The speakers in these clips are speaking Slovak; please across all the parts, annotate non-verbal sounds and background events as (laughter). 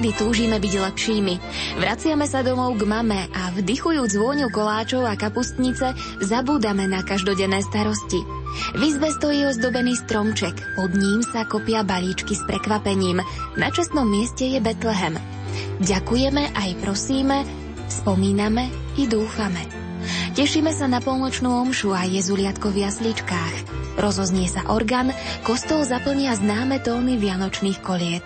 Je čas, kedy túžime byť lepšími. Vraciame sa domov k mame a vdychujúc vôňu koláčov a kapustnice zabúdame na každodenné starosti. V izbe stojí ozdobený stromček, pod ním sa kopia balíčky s prekvapením. Na čestnom mieste je Betlehem. Ďakujeme aj prosíme, spomíname i dúfame. Tešíme sa na polnočnú omšu a jezuliatko v jasličkách. Rozoznie sa orgán, kostol zaplnia známe tóny vianočných koliet.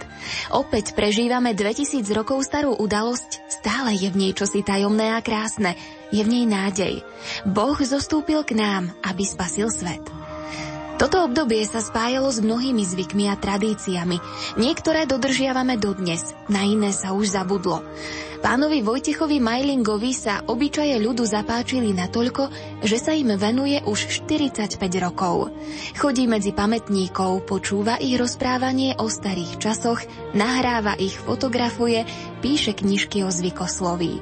Opäť prežívame 2000 rokov starú udalosť, stále je v nej čosi tajomné a krásne, je v nej nádej. Boh zostúpil k nám, aby spasil svet. Toto obdobie sa spájalo s mnohými zvykmi a tradíciami. Niektoré dodržiavame dodnes, na iné sa už zabudlo. Pánovi Vojtechovi Majlingovi sa obyčaje ľudu zapáčili natoľko, že sa im venuje už 45 rokov. Chodí medzi pamätníkov, počúva ich rozprávanie o starých časoch, nahráva ich, fotografuje, píše knižky o zvykosloví.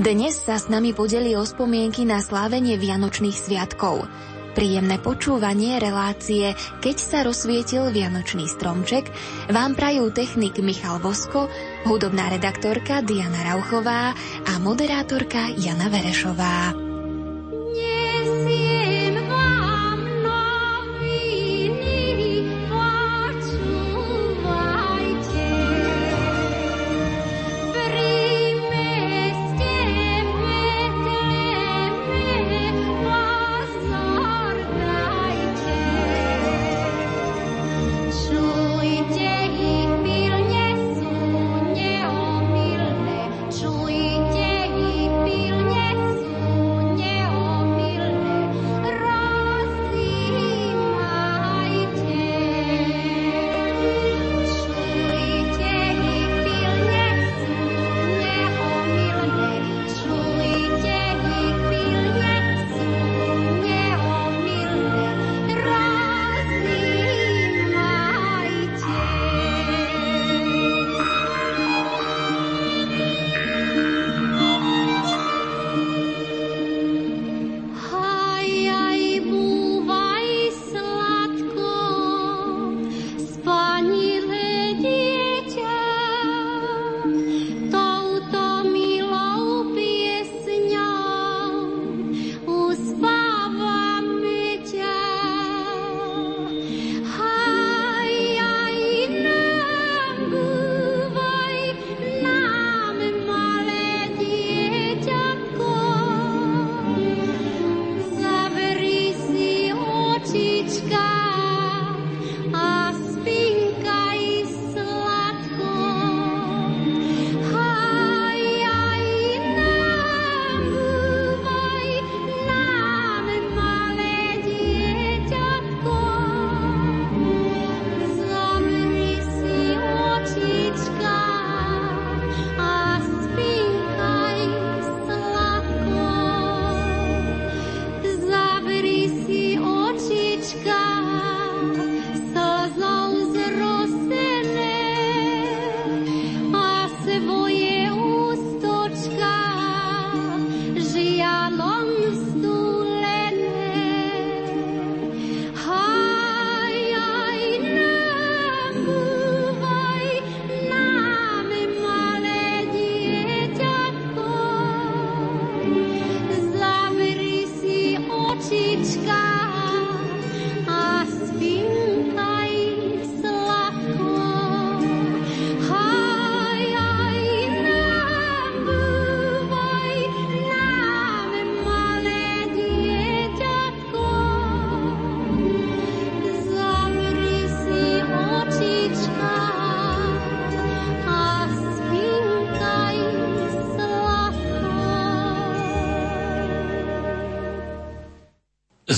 Dnes sa s nami podeli o spomienky na slávenie Vianočných sviatkov. Príjemné počúvanie relácie Keď sa rozsvietil Vianočný stromček vám prajú technik Michal Vosko, hudobná redaktorka Diana Rauchová a moderátorka Jana Verešová.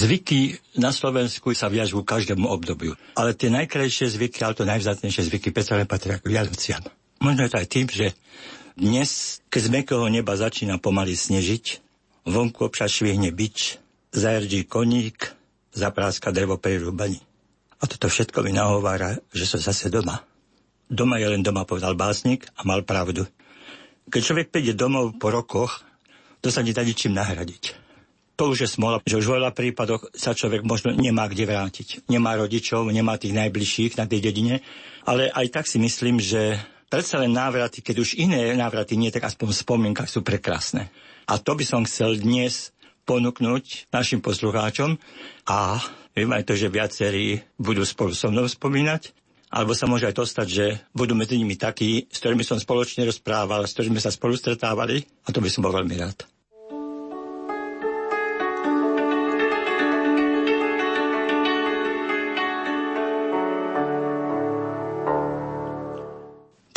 Zvyky na Slovensku sa viažú každému obdobiu. Ale tie najkrajšie zvyky, ale to najvzácnejšie zvyky predsa len patria k Vianociam. Možno je to aj tým, že dnes, keď z mekého neba začína pomaly snežiť, vonku občas švihne bič, zajrdí koník, zapráska drevo pri rúbani. A toto všetko mi nahovára, že som zase doma. Doma je len doma, povedal básnik a mal pravdu. Keď človek príde domov po rokoch, to sa nedá ničím nahradiť to už je smola, že už v veľa prípadoch sa človek možno nemá kde vrátiť. Nemá rodičov, nemá tých najbližších na tej dedine, ale aj tak si myslím, že predsa len návraty, keď už iné návraty nie, tak aspoň v spomienkach sú prekrásne. A to by som chcel dnes ponúknuť našim poslucháčom a viem aj to, že viacerí budú spolu so mnou spomínať, alebo sa môže aj to stať, že budú medzi nimi takí, s ktorými som spoločne rozprával, s ktorými sa spolu stretávali a to by som bol veľmi rád.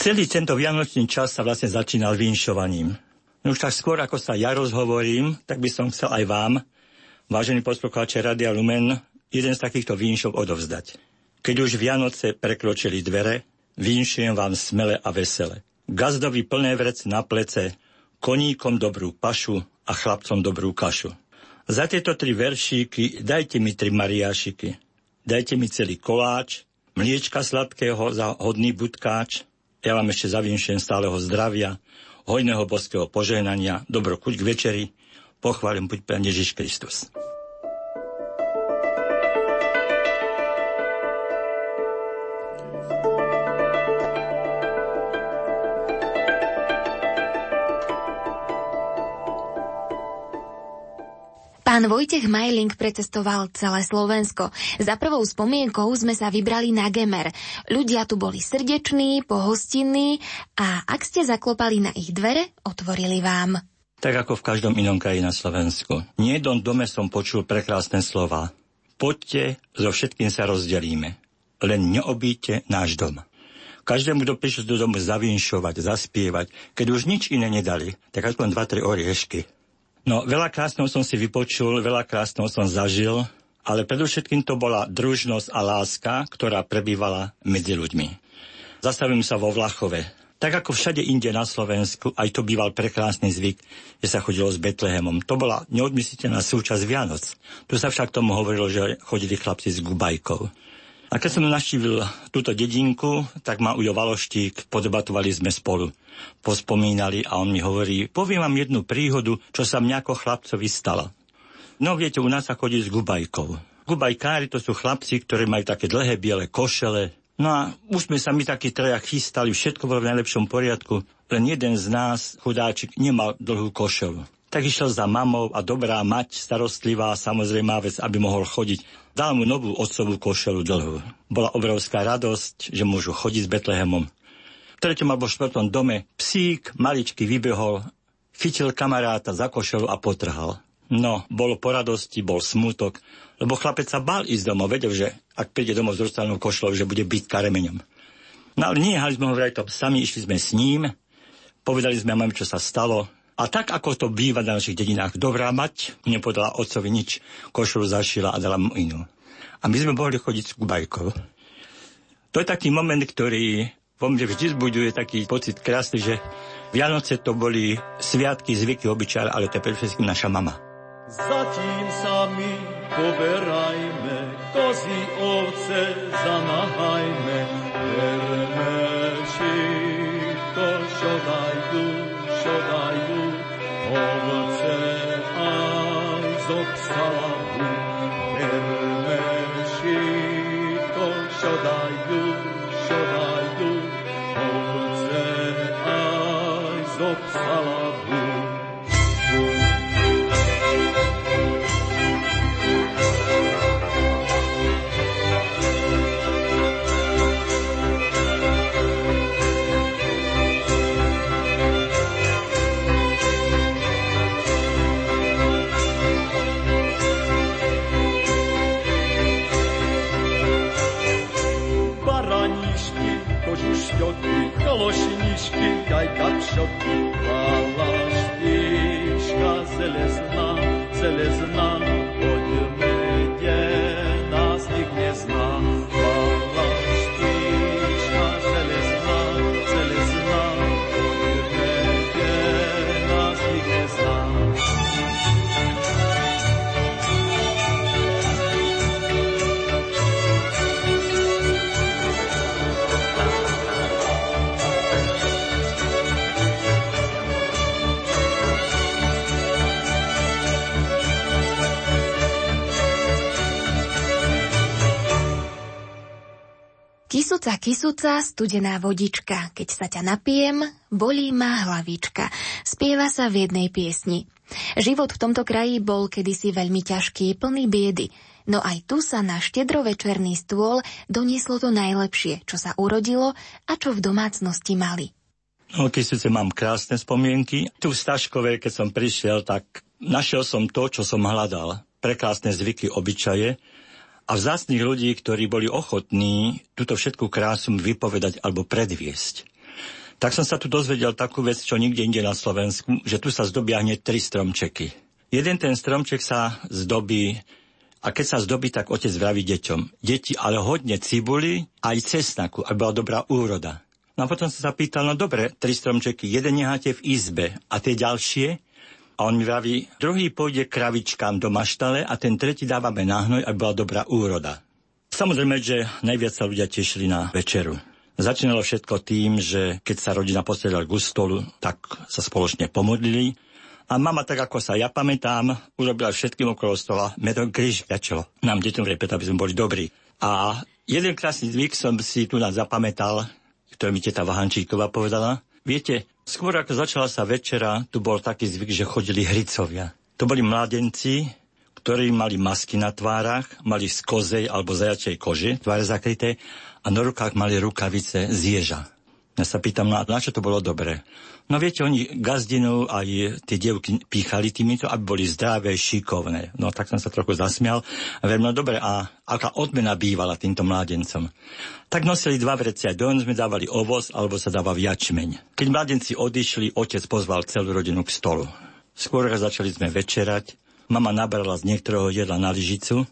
Celý tento vianočný čas sa vlastne začínal vinšovaním. No už tak skôr, ako sa ja rozhovorím, tak by som chcel aj vám, vážení poslucháči Radia Lumen, jeden z takýchto vinšov odovzdať. Keď už Vianoce prekročili dvere, vinšujem vám smele a vesele. Gazdovi plné vrec na plece, koníkom dobrú pašu a chlapcom dobrú kašu. Za tieto tri veršíky dajte mi tri mariášiky. Dajte mi celý koláč, mliečka sladkého za hodný budkáč, ja vám ešte zavinšujem stáleho zdravia, hojného boského požehnania, dobro kuť k večeri, pochválim buď Pán Ježiš Kristus. Pán Vojtech Majling precestoval celé Slovensko. Za prvou spomienkou sme sa vybrali na Gemer. Ľudia tu boli srdeční, pohostinní a ak ste zaklopali na ich dvere, otvorili vám. Tak ako v každom inom kraji na Slovensku. Nie jednom dome som počul prekrásne slova. Poďte, so všetkým sa rozdelíme. Len neobíte náš dom. Každému, kto prišiel do domu zavinšovať, zaspievať, keď už nič iné nedali, tak aspoň dva, tri oriešky No, veľa krásneho som si vypočul, veľa krásneho som zažil, ale predovšetkým to bola družnosť a láska, ktorá prebývala medzi ľuďmi. Zastavím sa vo Vlachove. Tak ako všade inde na Slovensku, aj to býval prekrásny zvyk, že sa chodilo s Betlehemom. To bola neodmysliteľná súčasť Vianoc. Tu sa však tomu hovorilo, že chodili chlapci s gubajkou. A keď som naštívil túto dedinku, tak ma ujo Valoštík, podebatovali sme spolu. Pospomínali a on mi hovorí, poviem vám jednu príhodu, čo sa mňa ako chlapcovi stala. No viete, u nás sa chodí s gubajkou. Gubajkári to sú chlapci, ktorí majú také dlhé biele košele. No a už sme sa my takí traja chystali, všetko bolo v najlepšom poriadku, len jeden z nás, chudáčik, nemal dlhú košelu. Tak išiel za mamou a dobrá mať, starostlivá, samozrejme vec, aby mohol chodiť Dal mu novú otcovú košelu dlhú. Bola obrovská radosť, že môžu chodiť s Betlehemom. V treťom alebo štvrtom dome psík maličky vybehol, chytil kamaráta za košelu a potrhal. No, bolo po radosti, bol smutok, lebo chlapec sa bál ísť domov, vedel, že ak príde domov s rozstavenou košľou, že bude byť karemeňom. No ale nehali sme ho vraj to sami, išli sme s ním, povedali sme mami, čo sa stalo, a tak, ako to býva na našich dedinách, dobrá mať nepodala otcovi nič, košru zašila a dala mu inú. A my sme mohli chodiť s kubajkou. To je taký moment, ktorý vo mne vždy zbuduje taký pocit krásny, že Vianoce to boli sviatky, zvyky, obyčaj, ale to je predovšetkým naša mama. Zatím sa my poberajme, kozy ovce zamáhajme, verme z Kysuca, kysuca, studená vodička, keď sa ťa napijem, bolí ma hlavička. Spieva sa v jednej piesni. Život v tomto kraji bol kedysi veľmi ťažký, plný biedy. No aj tu sa na štedrovečerný stôl donieslo to najlepšie, čo sa urodilo a čo v domácnosti mali. No, Kysuce mám krásne spomienky. Tu v Staškove, keď som prišiel, tak našiel som to, čo som hľadal. Prekrásne zvyky, obyčaje a vzácných ľudí, ktorí boli ochotní túto všetku krásu vypovedať alebo predviesť. Tak som sa tu dozvedel takú vec, čo nikde inde na Slovensku, že tu sa zdobia hneď tri stromčeky. Jeden ten stromček sa zdobí a keď sa zdobí, tak otec vraví deťom. Deti, ale hodne cibuli aj cesnaku, aby bola dobrá úroda. No a potom sa pýtal, no dobre, tri stromčeky, jeden necháte v izbe a tie ďalšie? A on mi vraví, druhý pôjde kravičkám do maštale a ten tretí dávame na hnoj, aby bola dobrá úroda. Samozrejme, že najviac sa ľudia tešili na večeru. Začínalo všetko tým, že keď sa rodina postavila k stolu, tak sa spoločne pomodlili. A mama, tak ako sa ja pamätám, urobila všetkým okolo stola medom kríž večelo. Nám deťom repet, aby sme boli dobrí. A jeden krásny zvyk som si tu nás zapamätal, ktorý mi teta Vahančíková povedala. Viete, Skôr ako začala sa večera, tu bol taký zvyk, že chodili hricovia. To boli mladenci, ktorí mali masky na tvárach, mali z kozej alebo zajačej kože, tváre zakryté, a na rukách mali rukavice z ježa. Ja sa pýtam, na, na čo to bolo dobré. No viete, oni gazdinu aj tie dievky píchali týmito, aby boli zdravé, šikovné. No tak som sa trochu zasmial. Veľmi no dobre, a aká odmena bývala týmto mládencom? Tak nosili dva vrecia, do sme dávali ovoz, alebo sa dáva jačmeň. Keď mládenci odišli, otec pozval celú rodinu k stolu. Skôr začali sme večerať, mama nabrala z niektorého jedla na lyžicu,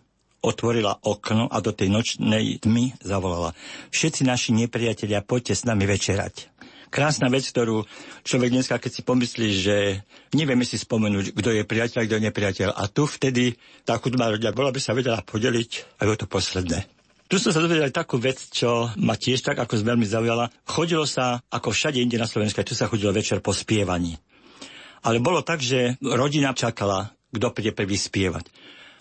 otvorila okno a do tej nočnej tmy zavolala. Všetci naši nepriatelia, poďte s nami večerať. Krásna vec, ktorú človek dneska, keď si pomyslí, že nevieme si spomenúť, kto je priateľ kto je nepriateľ. A tu vtedy tá chudobná rodina bola by sa vedela podeliť aj o to posledné. Tu som sa dozvedel takú vec, čo ma tiež tak ako veľmi zaujala. Chodilo sa, ako všade inde na Slovensku, tu sa chodilo večer po spievaní. Ale bolo tak, že rodina čakala, kto príde prvý spievať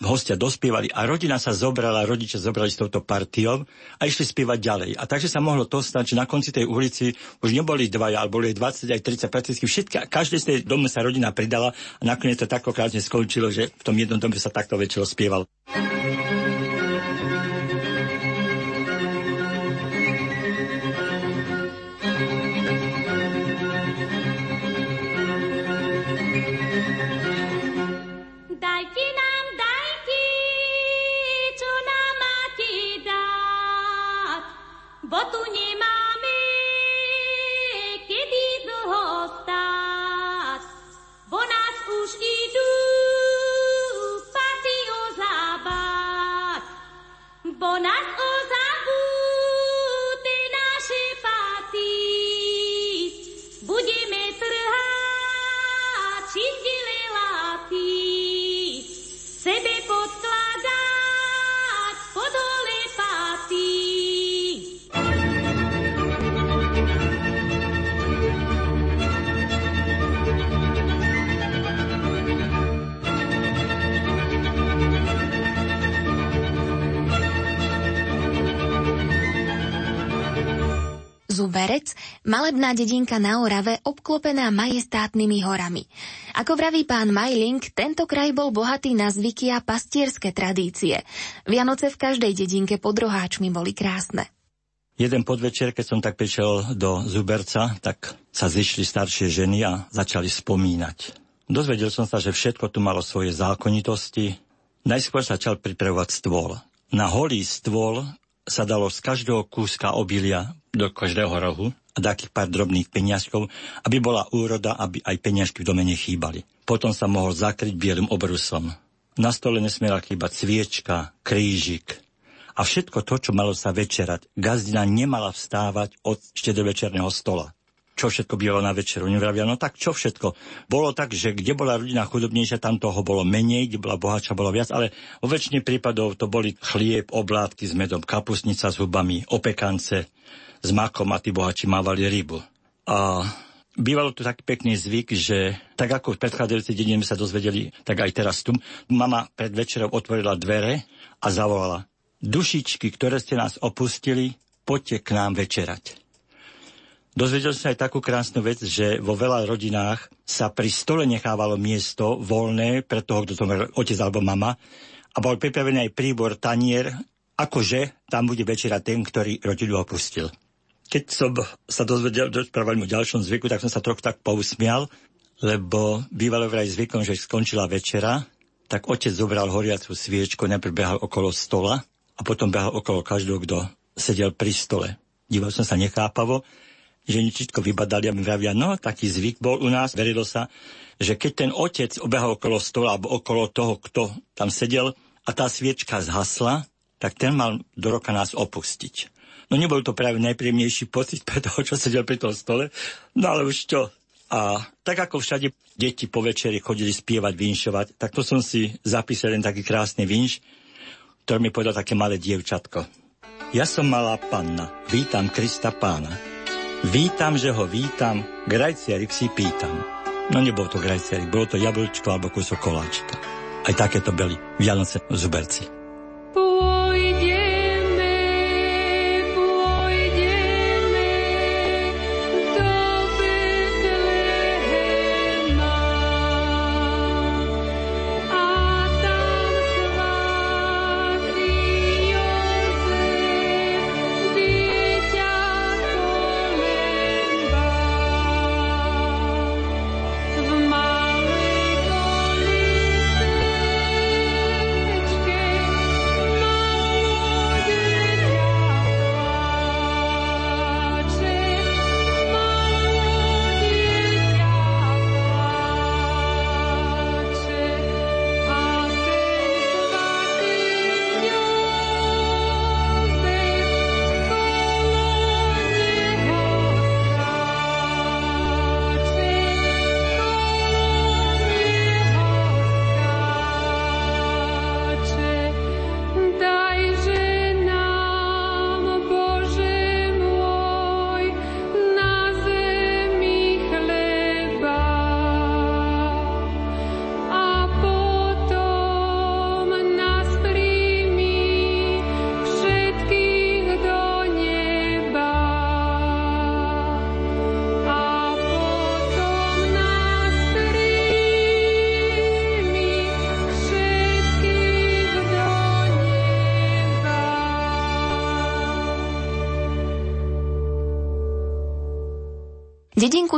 hostia dospievali a rodina sa zobrala, rodičia zobrali s touto partiou a išli spievať ďalej. A takže sa mohlo to stať, že na konci tej ulici už neboli dvaja, ale boli 20 aj 30 prakticky všetky, každej z tej domu sa rodina pridala a nakoniec to tak krásne skončilo, že v tom jednom dome sa takto večero spieval. Zuberec, malebná dedinka na Orave obklopená majestátnymi horami. Ako vraví pán Majling, tento kraj bol bohatý na zvyky a pastierské tradície. Vianoce v každej dedinke pod roháčmi boli krásne. Jeden podvečer, keď som tak prišiel do Zuberca, tak sa zišli staršie ženy a začali spomínať. Dozvedel som sa, že všetko tu malo svoje zákonitosti. Najskôr sa začal pripravovať stôl. Na holý stôl sa dalo z každého kúska obilia do každého rohu a takých pár drobných peniažkov, aby bola úroda, aby aj peniažky v dome nechýbali. Potom sa mohol zakryť bielým obrusom. Na stole nesmiela chýbať sviečka, krížik a všetko to, čo malo sa večerať. Gazdina nemala vstávať od štedrovečerného stola čo všetko bývalo na večeru. Nevravia, no tak čo všetko. Bolo tak, že kde bola rodina chudobnejšia, tam toho bolo menej, kde bola bohatšia, bolo viac, ale vo väčšine prípadov to boli chlieb, oblátky s medom, kapusnica s hubami, opekance, s makom a tí bohači mávali rybu. A bývalo tu taký pekný zvyk, že tak ako v predchádzajúcej dedine sa dozvedeli, tak aj teraz tu. Mama pred večerou otvorila dvere a zavolala. Dušičky, ktoré ste nás opustili, poďte k nám večerať. Dozvedel som aj takú krásnu vec, že vo veľa rodinách sa pri stole nechávalo miesto voľné pre toho, kto to mal otec alebo mama a bol pripravený aj príbor, tanier, akože tam bude večera ten, ktorý rodinu opustil. Keď som sa dozvedel, rozprávali o ďalšom zvyku, tak som sa trochu tak pousmial, lebo bývalo vraj zvykom, že skončila večera, tak otec zobral horiacu sviečku, najprv behal okolo stola a potom behal okolo každého, kto sedel pri stole. Díval som sa nechápavo, že všetko vybadali a mi vravia, no taký zvyk bol u nás, verilo sa, že keď ten otec obehal okolo stola alebo okolo toho, kto tam sedel a tá sviečka zhasla, tak ten mal do roka nás opustiť. No nebol to práve najpríjemnejší pocit pre toho, čo sedel pri tom stole, no ale už čo. A tak ako všade deti po večeri chodili spievať, vinšovať, tak to som si zapísal len taký krásny vinš, ktorý mi povedal také malé dievčatko. Ja som malá panna, vítam Krista pána. Vítam, že ho vítam, grajciarik si pýtam. No nebol to grajciarik, bolo to jablčko alebo kúsok koláčika. Aj takéto byli Vianoce Zuberci.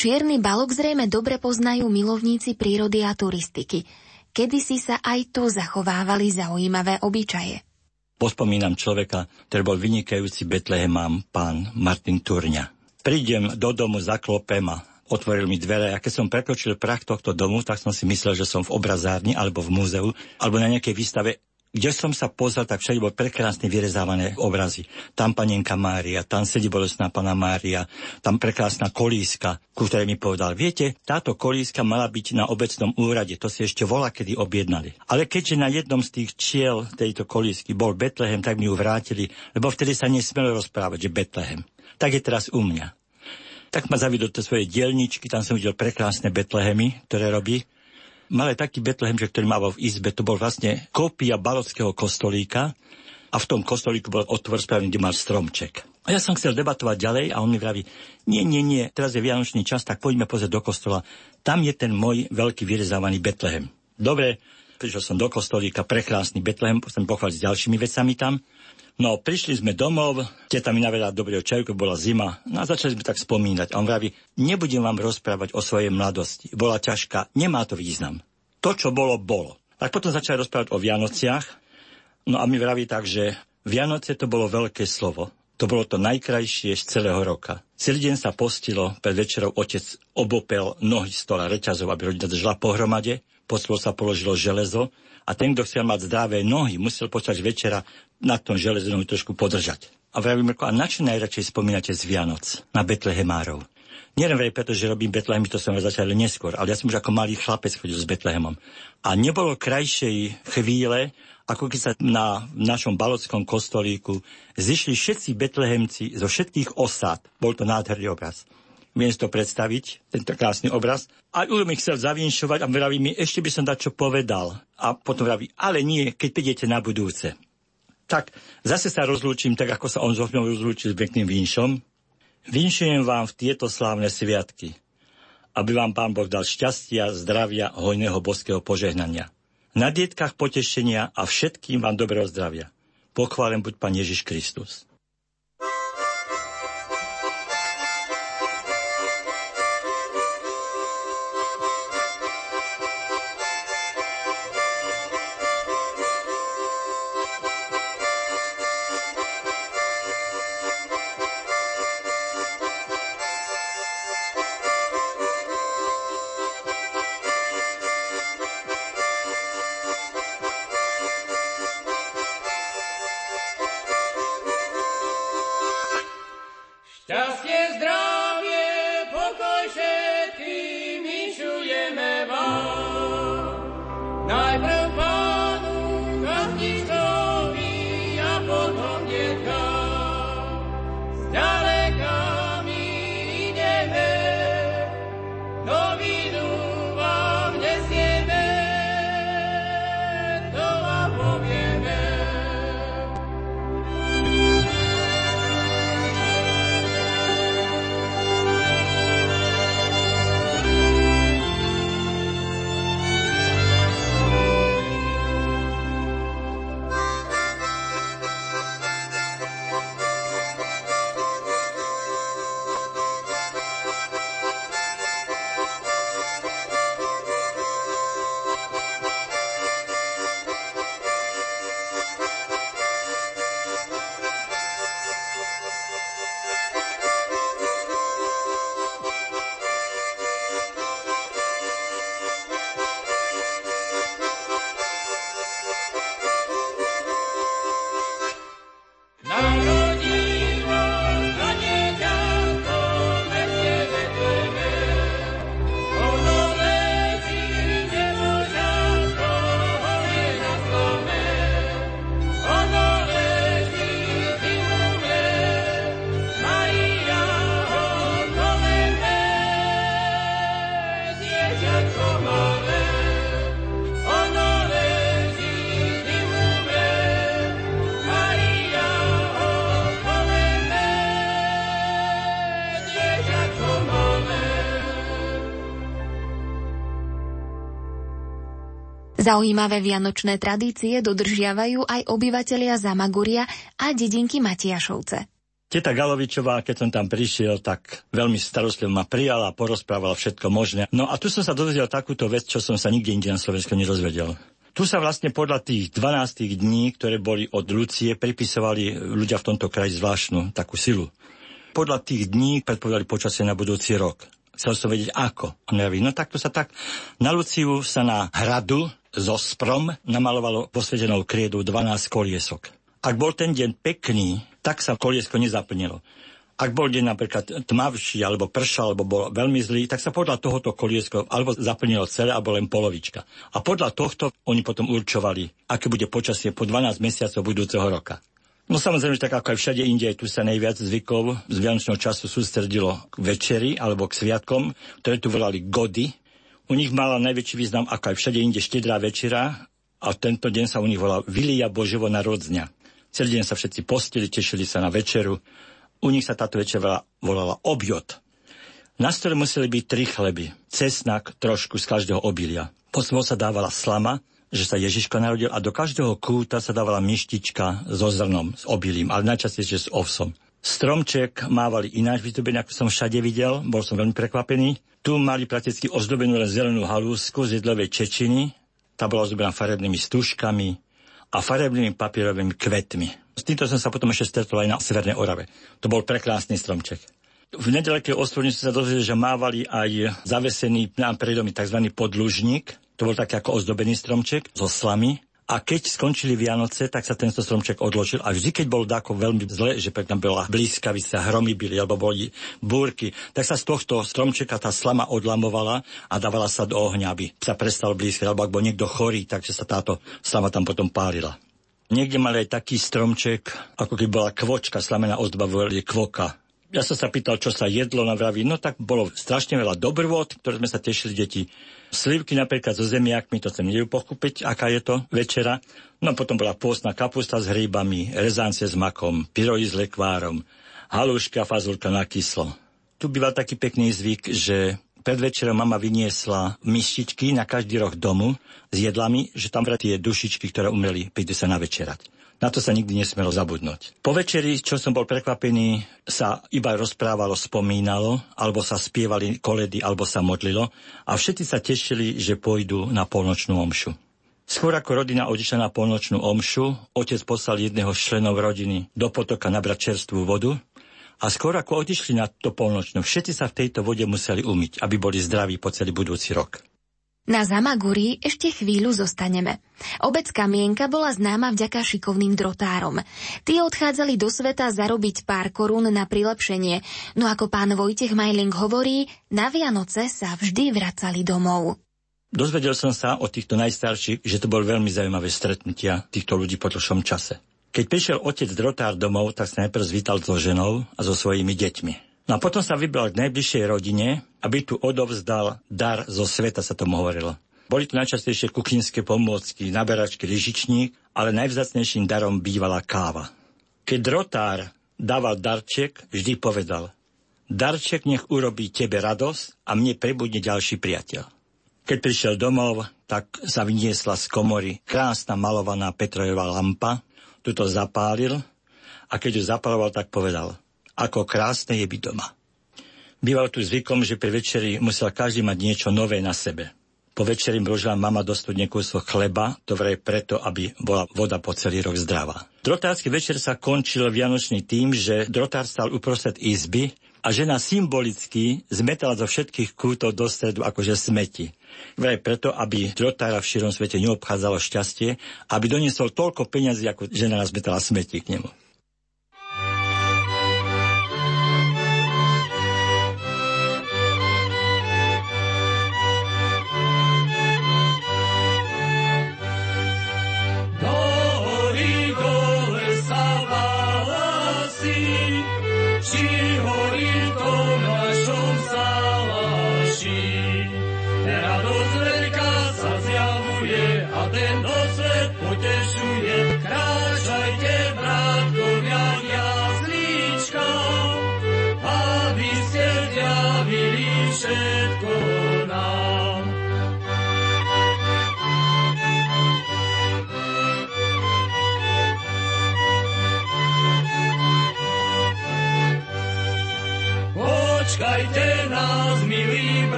Čierny balok zrejme dobre poznajú milovníci prírody a turistiky. Kedy si sa aj tu zachovávali zaujímavé obyčaje. Pospomínam človeka, ktorý bol vynikajúci Betlehemám, pán Martin Turňa. Prídem do domu, zaklopem a otvoril mi dvere a keď som prekročil prach tohto domu, tak som si myslel, že som v obrazárni alebo v múzeu alebo na nejakej výstave kde som sa pozrel, tak všade bol prekrásne vyrezávané obrazy. Tam panenka Mária, tam sedí bolestná pana Mária, tam prekrásna kolíska, ku ktorej mi povedal, viete, táto kolíska mala byť na obecnom úrade, to si ešte volá, kedy objednali. Ale keďže na jednom z tých čiel tejto kolísky bol Betlehem, tak mi ju vrátili, lebo vtedy sa nesmelo rozprávať, že Betlehem. Tak je teraz u mňa. Tak ma zavidol do svojej dielničky, tam som videl prekrásne Betlehemy, ktoré robí mal aj taký Betlehem, že ktorý mal v izbe, to bol vlastne kópia balockého kostolíka a v tom kostolíku bol otvor spravený, kde mal stromček. A ja som chcel debatovať ďalej a on mi vraví, nie, nie, nie, teraz je Vianočný čas, tak poďme pozrieť do kostola. Tam je ten môj veľký vyrezávaný Betlehem. Dobre, prišiel som do kostolíka, prekrásny Betlehem, som pochváliť s ďalšími vecami tam. No, prišli sme domov, teta mi navedla dobrého čaju, bola zima, no a začali sme tak spomínať. A on vraví, nebudem vám rozprávať o svojej mladosti. Bola ťažká, nemá to význam. To, čo bolo, bolo. Tak potom začali rozprávať o Vianociach. No a mi vraví tak, že Vianoce to bolo veľké slovo. To bolo to najkrajšie z celého roka. Celý deň sa postilo, pred večerou otec obopel nohy stola reťazov, aby rodina držala pohromade, pod sa položilo železo a ten, kto chcel mať zdravé nohy, musel počať večera na tom železu nohy trošku podržať. A vravím, a na čo najradšej spomínate z Vianoc? Na Betlehemárov. Nielen vraj preto, že robím Betlehem, to som začal neskôr, ale ja som už ako malý chlapec chodil s Betlehemom. A nebolo krajšej chvíle, ako keď sa na našom balockom kostolíku zišli všetci betlehemci zo všetkých osád. Bol to nádherný obraz viem si to predstaviť, tento krásny obraz. A už mi chcel zavinšovať a vraví mi, ešte by som dať čo povedal. A potom vraví, ale nie, keď prídete na budúce. Tak zase sa rozlúčim, tak ako sa on so mnou rozlúčil s pekným vinšom. Vinšujem vám v tieto slávne sviatky, aby vám Pán Boh dal šťastia, zdravia, hojného boského požehnania. Na dietkách potešenia a všetkým vám dobrého zdravia. Pochválen buď Pán Ježiš Kristus. Zaujímavé vianočné tradície dodržiavajú aj obyvatelia Zamaguria a dedinky Matiašovce. Teta Galovičová, keď som tam prišiel, tak veľmi starostlivo ma prijala a porozprávala všetko možné. No a tu som sa dozvedel takúto vec, čo som sa nikde inde na Slovensku nerozvedel. Tu sa vlastne podľa tých 12 dní, ktoré boli od Lucie, pripisovali ľudia v tomto kraji zvláštnu takú silu. Podľa tých dní predpovedali počasie na budúci rok. Chcel som vedieť ako. On no takto sa tak. Na Luciu sa na hradu zo sprom namalovalo posvedenou kriedu 12 koliesok. Ak bol ten deň pekný, tak sa koliesko nezaplnilo. Ak bol deň napríklad tmavší, alebo pršal, alebo bol veľmi zlý, tak sa podľa tohoto koliesko alebo zaplnilo celé, alebo len polovička. A podľa tohto oni potom určovali, aké bude počasie po 12 mesiacov budúceho roka. No samozrejme, tak ako aj všade inde, tu sa najviac zvykov z vianočného času sústredilo k večeri alebo k sviatkom, ktoré tu volali gody, u nich mala najväčší význam, ako aj všade inde, štedrá večera a tento deň sa u nich volá Vilia Boževo narodzňa. Celý deň sa všetci postili, tešili sa na večeru. U nich sa táto večera volala objot. Na stole museli byť tri chleby, cesnak, trošku z každého obilia. Potom sa dávala slama, že sa Ježiško narodil a do každého kúta sa dávala myštička so zrnom, s obilím, ale najčastejšie s ovsom. Stromček mávali ináč vyzdobený, ako som všade videl, bol som veľmi prekvapený. Tu mali prakticky ozdobenú len zelenú halúsku z jedlovej čečiny, tá bola ozdobená farebnými stužkami a farebnými papierovými kvetmi. S týmto som sa potom ešte stretol aj na Severnej Orave. To bol prekrásny stromček. V nedalekej ostrovni sa dozvedeli, že mávali aj zavesený na predomy tzv. podlužník. To bol taký ako ozdobený stromček so slamy a keď skončili Vianoce, tak sa tento stromček odložil. A vždy, keď bol dáko veľmi zle, že tam bola blízkavica, hromy byli, alebo boli búrky, tak sa z tohto stromčeka tá slama odlamovala a dávala sa do ohňa, aby sa prestal blízkať. Alebo ak bol niekto chorý, takže sa táto slama tam potom pálila. Niekde mali aj taký stromček, ako keby bola kvočka, slamená ozdoba, volali kvoka. Ja som sa pýtal, čo sa jedlo na vraví. No tak bolo strašne veľa dobrôd, ktoré sme sa tešili deti. Slivky napríklad so zemiakmi, to chcem nejú pochúpiť, aká je to večera. No potom bola pôstna kapusta s hríbami, rezáncie s makom, pyroji s lekvárom, haluška, fazulka na kyslo. Tu býval taký pekný zvyk, že pred večerom mama vyniesla myštičky na každý roh domu s jedlami, že tam tie dušičky, ktoré umreli, prídu sa navečerať. Na to sa nikdy nesmelo zabudnúť. Po večeri, čo som bol prekvapený, sa iba rozprávalo, spomínalo, alebo sa spievali koledy, alebo sa modlilo a všetci sa tešili, že pôjdu na polnočnú omšu. Skôr ako rodina odišla na polnočnú omšu, otec poslal jedného z členov rodiny do potoka nabrať čerstvú vodu a skôr ako odišli na to polnočnú, všetci sa v tejto vode museli umyť, aby boli zdraví po celý budúci rok. Na Zamaguri ešte chvíľu zostaneme. Obec Kamienka bola známa vďaka šikovným drotárom. Tí odchádzali do sveta zarobiť pár korún na prilepšenie, no ako pán Vojtech Majling hovorí, na Vianoce sa vždy vracali domov. Dozvedel som sa od týchto najstarších, že to bol veľmi zaujímavé stretnutia týchto ľudí po dlhšom čase. Keď prišiel otec drotár domov, tak sa najprv zvítal so ženou a so svojimi deťmi. No a potom sa vybral k najbližšej rodine, aby tu odovzdal dar zo sveta, sa tomu hovorilo. Boli tu najčastejšie kuchynské pomôcky, naberačky, lyžičník, ale najvzácnejším darom bývala káva. Keď drotár dával darček, vždy povedal Darček nech urobí tebe radosť a mne prebudne ďalší priateľ. Keď prišiel domov, tak sa vyniesla z komory krásna malovaná Petrojová lampa, tuto zapálil a keď ju zapaloval, tak povedal – ako krásne je byť doma. Býval tu zvykom, že pri večeri musel každý mať niečo nové na sebe. Po večeri vložila mama do studne kúsok chleba, vraj preto, aby bola voda po celý rok zdravá. Drotársky večer sa končil vianočný tým, že drotár stal uprostred izby a žena symbolicky zmetala zo všetkých kútov do stredu akože smeti. Vraj preto, aby drotára v širom svete neobchádzalo šťastie, aby doniesol toľko peňazí, ako žena nazmetala smeti k nemu.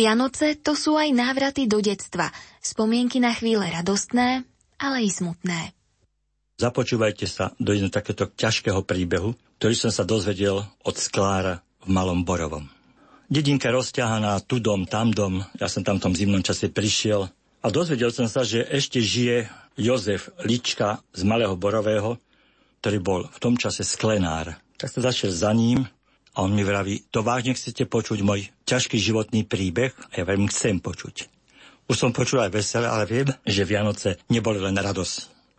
Vianoce to sú aj návraty do detstva, spomienky na chvíle radostné, ale i smutné. Započúvajte sa do jedného takéto ťažkého príbehu. ktorý som sa dozvedel od sklára v Malom Borovom. Dedinka rozťahaná, tu dom, tam dom, ja som tam v tom zimnom čase prišiel a dozvedel som sa, že ešte žije Jozef Lička z Malého Borového, ktorý bol v tom čase sklenár. Tak som zašiel za ním a on mi vraví, to vážne chcete počuť môj ťažký životný príbeh? A ja veľmi chcem počuť. Už som počul aj veselé, ale viem, že Vianoce neboli len radosť.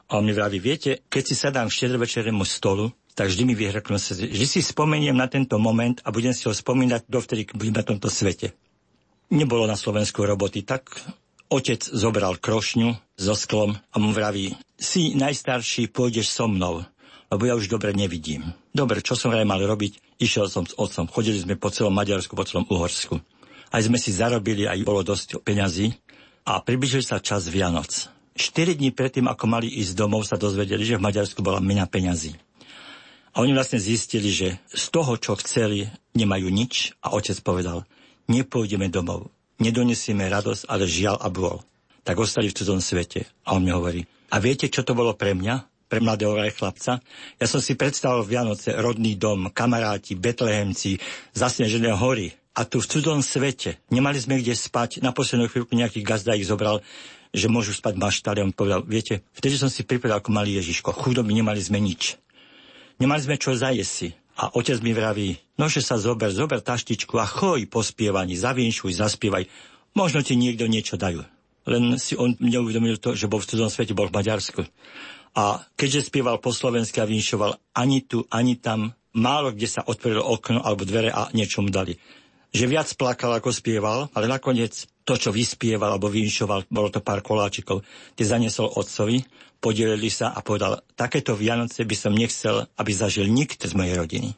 A on mi vraví, viete, keď si sadám k štedrovečerému stolu, tak vždy mi vyhreknú sa, že si spomeniem na tento moment a budem si ho spomínať dovtedy, keď budem na tomto svete. Nebolo na Slovensku roboty, tak otec zobral krošňu so sklom a mu vraví, si najstarší, pôjdeš so mnou, lebo ja už dobre nevidím. Dobre, čo som vraj mal robiť? Išiel som s otcom, chodili sme po celom Maďarsku, po celom Uhorsku. Aj sme si zarobili, aj bolo dosť peňazí a približili sa čas Vianoc. 4 dní predtým, ako mali ísť domov, sa dozvedeli, že v Maďarsku bola mena peňazí. A oni vlastne zistili, že z toho, čo chceli, nemajú nič a otec povedal, nepôjdeme domov, nedonesieme radosť, ale žiaľ a bôl. Tak ostali v cudzom svete. A on mi hovorí, a viete, čo to bolo pre mňa? Pre mladého chlapca? Ja som si predstavil Vianoce, rodný dom, kamaráti, betlehemci, zasnežené hory. A tu v cudzom svete nemali sme kde spať. Na poslednú chvíľku nejaký gazda ich zobral, že môžu spať maštali. A on povedal, viete, vtedy som si pripadal ako malý Ježiško. Chudoby nemali sme nič. Nemali sme čo zajesť si. A otec mi vraví, no že sa zober, zober taštičku a choj po spievaní, zavinšuj, zaspievaj. Možno ti niekto niečo dajú. Len si on neuvedomil to, že bol v cudzom svete, bol v Maďarsku. A keďže spieval po slovensky a vinšoval ani tu, ani tam, málo kde sa otvorilo okno alebo dvere a niečo mu dali. Že viac plakal, ako spieval, ale nakoniec to, čo vyspieval alebo vinšoval, bolo to pár koláčikov, tie zaniesol otcovi podelili sa a povedal, takéto Vianoce by som nechcel, aby zažil nikto z mojej rodiny.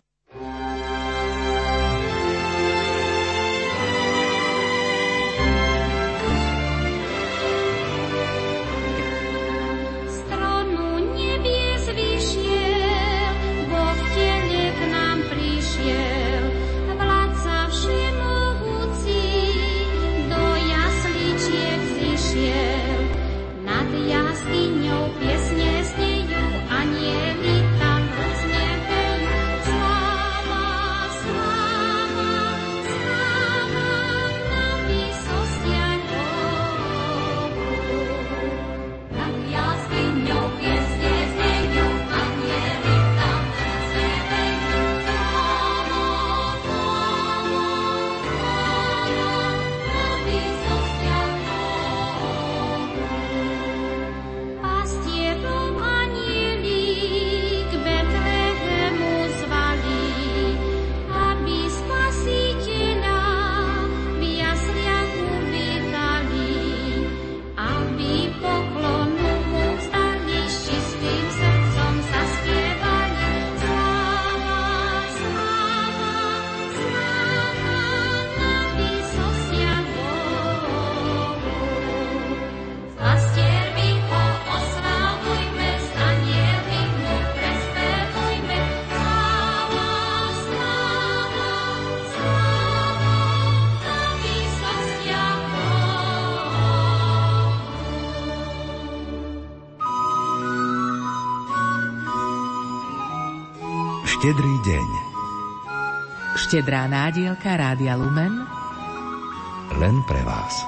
Štedrý deň. Štedrá nádielka Rádia Lumen len pre vás.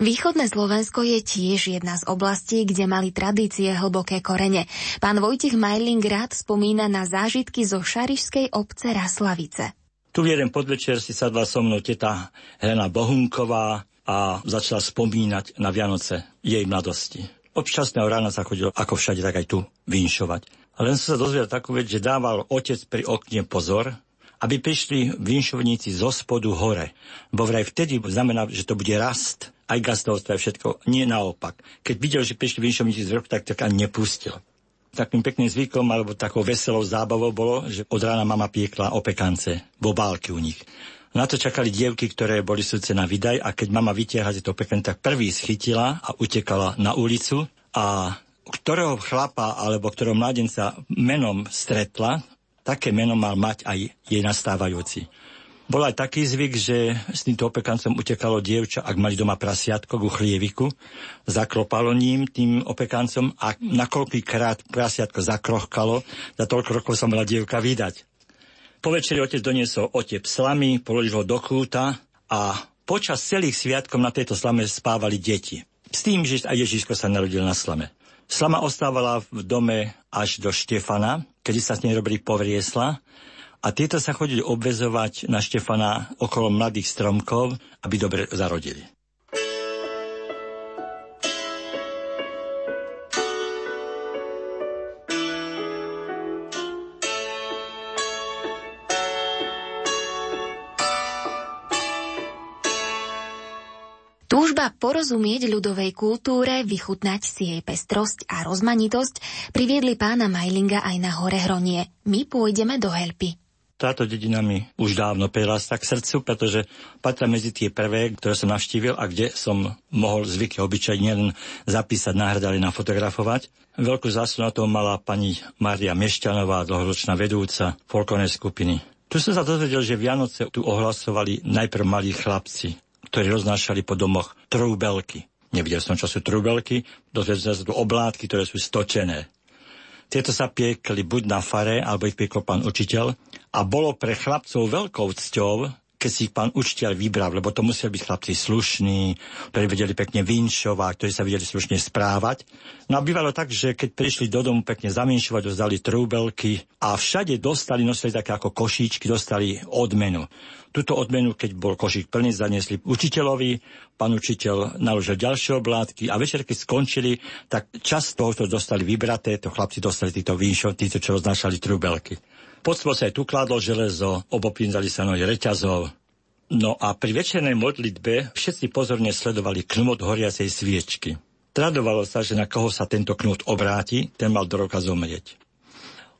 Východné Slovensko je tiež jedna z oblastí, kde mali tradície hlboké korene. Pán Vojtich Majling rád spomína na zážitky zo šarišskej obce Raslavice. Tu v jeden podvečer si sadla so mnou teta Helena Bohunková a začala spomínať na Vianoce jej mladosti. Od časného rána sa chodil ako všade, tak aj tu vinšovať. Len som sa dozvedel takú vec, že dával otec pri okne pozor, aby prišli vinšovníci zo spodu hore. Bo vraj vtedy znamená, že to bude rast, aj gazdovstvo, aj všetko. Nie naopak. Keď videl, že prišli vinšovníci z vrchu, tak tak ani nepustil. Takým pekným zvykom alebo takou veselou zábavou bolo, že od rána mama piekla opekance, bobálky u nich. Na to čakali dievky, ktoré boli súce na vydaj a keď mama vytiahla to pekne, tak prvý schytila a utekala na ulicu a ktorého chlapa alebo ktorého mladenca menom stretla, také meno mal mať aj jej nastávajúci. Bol aj taký zvyk, že s týmto opekancom utekalo dievča, ak mali doma prasiatko ku chlieviku, zaklopalo ním tým opekancom a nakoľkýkrát prasiatko zakrochkalo, za toľko rokov sa mala dievka vydať. Po večeri otec doniesol otep slamy, položil ho do kúta a počas celých sviatkov na tejto slame spávali deti. S tým, že aj Ježiško sa narodil na slame. Slama ostávala v dome až do Štefana, kedy sa s nej robili povriesla a tieto sa chodili obvezovať na Štefana okolo mladých stromkov, aby dobre zarodili. Porozumieť ľudovej kultúre, vychutnať si jej pestrosť a rozmanitosť priviedli pána Majlinga aj na hore Hronie. My pôjdeme do Helpy. Táto dedina mi už dávno prirastla k srdcu, pretože patria medzi tie prvé, ktoré som navštívil a kde som mohol zvyky obyčaj nielen zapísať, náhrať, ale nafotografovať. Veľkú zásluhu na to mala pani Maria Mešťanová, dlhoročná vedúca folklórnej skupiny. Tu som sa dozvedel, že Vianoce tu ohlasovali najprv malí chlapci, ktorí roznášali po domoch trúbelky. Nevidel som, čo sú trúbelky, dozvedel sa tu oblátky, ktoré sú stočené. Tieto sa piekli buď na fare, alebo ich piekol pán učiteľ. A bolo pre chlapcov veľkou cťou, keď si ich pán učiteľ vybral, lebo to museli byť chlapci slušní, ktorí vedeli pekne vinšovať, ktorí sa vedeli slušne správať. No a bývalo tak, že keď prišli do domu pekne zaminšovať, dostali trúbelky a všade dostali, nosili také ako košíčky, dostali odmenu. Tuto odmenu, keď bol košík plný, zaniesli učiteľovi, pán učiteľ naložil ďalšie oblátky a večer, keď skončili, tak čas toho, čo dostali vybraté, to chlapci dostali týchto výšov, títo, čo roznášali trúbelky. Pod sa aj tu kladlo železo, obopínzali sa nohy reťazov. No a pri večernej modlitbe všetci pozorne sledovali knut horiacej sviečky. Tradovalo sa, že na koho sa tento knut obráti, ten mal do roka zomrieť.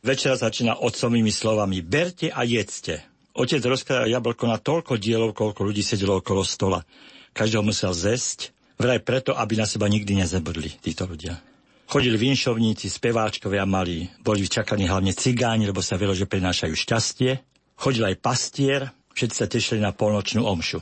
Večera začína otcovými slovami Berte a jedzte. Otec rozkladal jablko na toľko dielov, koľko ľudí sedelo okolo stola. Každého musel zesť, vraj preto, aby na seba nikdy nezabudli títo ľudia. Chodili vinšovníci, speváčkovia mali, boli vyčakaní hlavne cigáni, lebo sa velo, že prinášajú šťastie. Chodil aj pastier, všetci sa tešili na polnočnú omšu.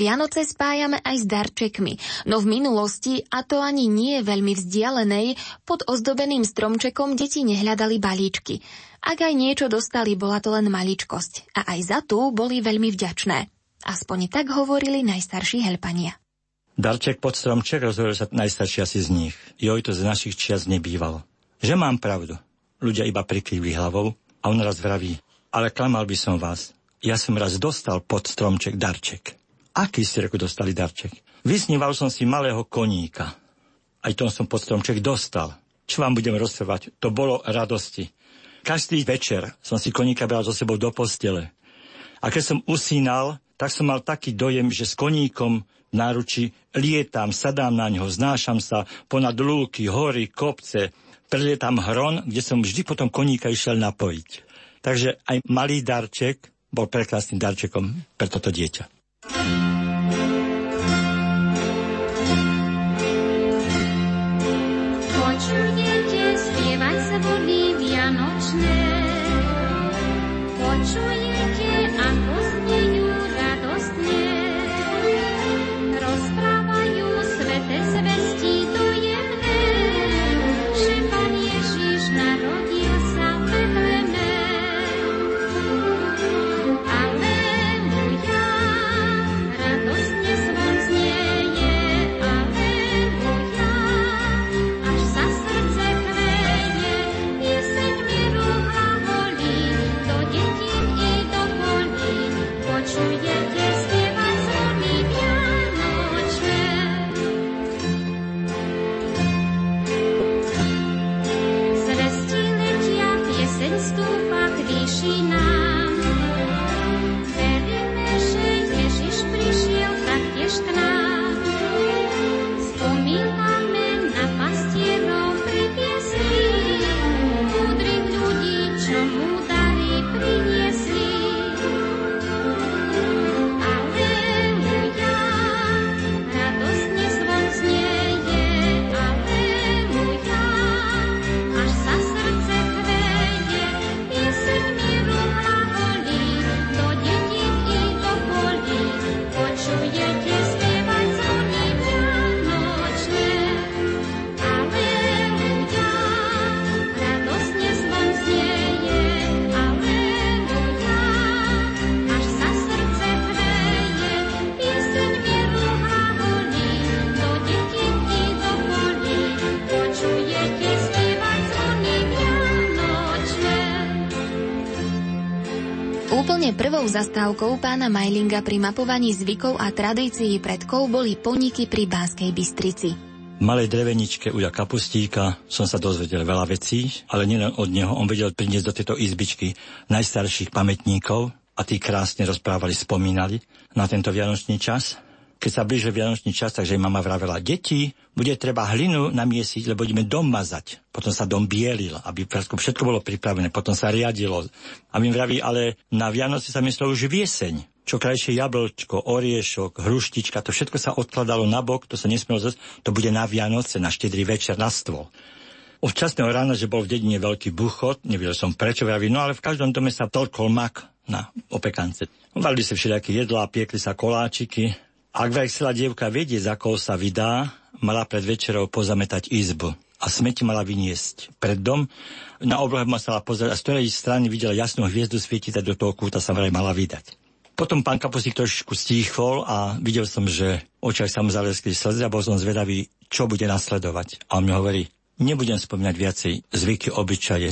Vianoce spájame aj s darčekmi, no v minulosti, a to ani nie veľmi vzdialenej, pod ozdobeným stromčekom deti nehľadali balíčky. Ak aj niečo dostali, bola to len maličkosť a aj za tú boli veľmi vďačné. Aspoň tak hovorili najstarší helpania. Darček pod stromček rozhovoril sa najstarší asi z nich. Joj, to z našich čias nebývalo. Že mám pravdu. Ľudia iba prikývli hlavou a on raz vraví, ale klamal by som vás, ja som raz dostal pod stromček darček. Aký ste reku dostali darček? Vysníval som si malého koníka. Aj tom som pod stromček dostal. Čo vám budem rozprávať? To bolo radosti. Každý večer som si koníka bral so sebou do postele. A keď som usínal, tak som mal taký dojem, že s koníkom v náruči lietam, sadám na ňo, znášam sa ponad lúky, hory, kopce, prelietam hron, kde som vždy potom koníka išiel napojiť. Takže aj malý darček bol prekrásnym darčekom pre toto dieťa. Thank you. Prvou zastávkou pána Majlinga pri mapovaní zvykov a tradícií predkov boli poniky pri Banskej Bystrici. V malej dreveničke uja kapustíka som sa dozvedel veľa vecí, ale nielen od neho, on vedel priniesť do tejto izbičky najstarších pamätníkov a tí krásne rozprávali, spomínali na tento vianočný čas. Keď sa blížil vianočný čas, takže mama vravela, deti, bude treba hlinu namiesiť, lebo ideme dom mazať. Potom sa dom bielil, aby všetko bolo pripravené, potom sa riadilo. A my vraví, ale na Vianoci sa myslelo už vieseň. Čo krajšie jablčko, oriešok, hruštička, to všetko sa odkladalo na bok, to sa nesmielo zase, to bude na Vianoce, na štedrý večer, na stôl. Od časného rána, že bol v dedine veľký buchot, nevedel som prečo, vraví, no ale v každom dome sa tolkol mak na opekance. Varili sa všelijaké jedlá, piekli sa koláčiky. Ak chcela dievka vedieť, za koho sa vydá, mala pred večerou pozametať izbu a smeti mala vyniesť pred dom. Na oblohe ma sa pozerať a z ktorej strany videla jasnú hviezdu svietiť do toho kúta sa vraj mala vydať. Potom pán Kapusík trošku stíchol a videl som, že očaj sa mu zaleskli slzy a bol som zvedavý, čo bude nasledovať. A on mi hovorí, nebudem spomínať viacej zvyky, obyčaje,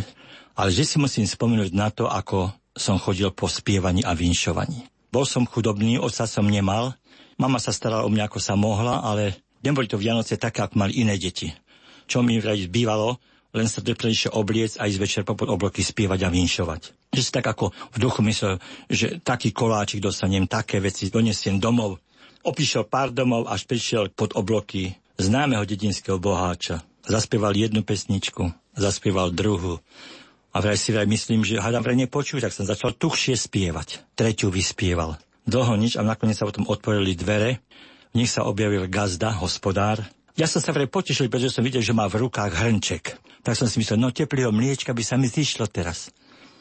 ale že si musím spomenúť na to, ako som chodil po spievaní a vinšovaní. Bol som chudobný, oca som nemal, mama sa starala o mňa, ako sa mohla, ale neboli to Vianoce také, ako mali iné deti. Čo mi vraj bývalo, len sa doplnejšie obliec a ísť večer popod obloky spievať a vinšovať. Že si tak ako v duchu myslel, že taký koláčik dostanem, také veci donesiem domov. Opišiel pár domov, až prišiel pod obloky známeho dedinského boháča. Zaspieval jednu pesničku, zaspieval druhú. A vraj si vraj myslím, že hádam vraj nepočuť, tak som začal tuhšie spievať. Tretiu vyspieval. Dlho nič a nakoniec sa potom otvorili dvere. V nich sa objavil gazda, hospodár. Ja som sa vraj potešil, pretože som videl, že má v rukách hrnček. Tak som si myslel, no teplého mliečka by sa mi zišlo teraz.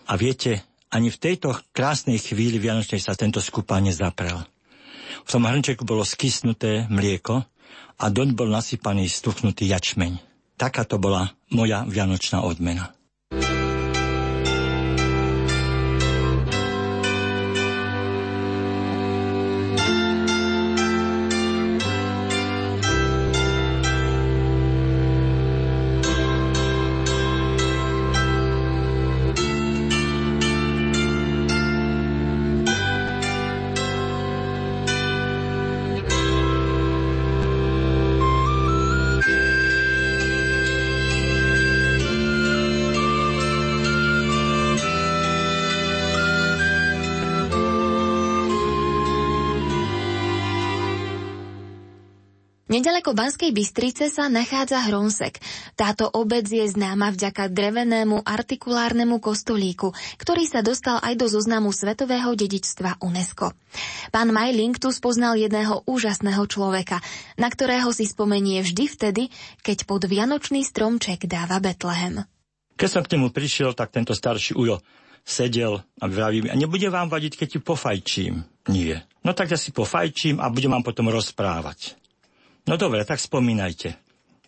A viete, ani v tejto krásnej chvíli Vianočnej sa tento skúpa nezaprel. V tom hrnčeku bolo skysnuté mlieko a doň bol nasypaný stuchnutý jačmeň. Taká to bola moja vianočná odmena. Nedaleko Banskej Bystrice sa nachádza Hronsek. Táto obec je známa vďaka drevenému artikulárnemu kostolíku, ktorý sa dostal aj do zoznamu Svetového dedičstva UNESCO. Pán Majling tu spoznal jedného úžasného človeka, na ktorého si spomenie vždy vtedy, keď pod Vianočný stromček dáva Betlehem. Keď som k nemu prišiel, tak tento starší ujo sedel a vraví mi, a nebude vám vadiť, keď ti pofajčím? Nie. No tak ja si pofajčím a budem vám potom rozprávať. No dobre, tak spomínajte.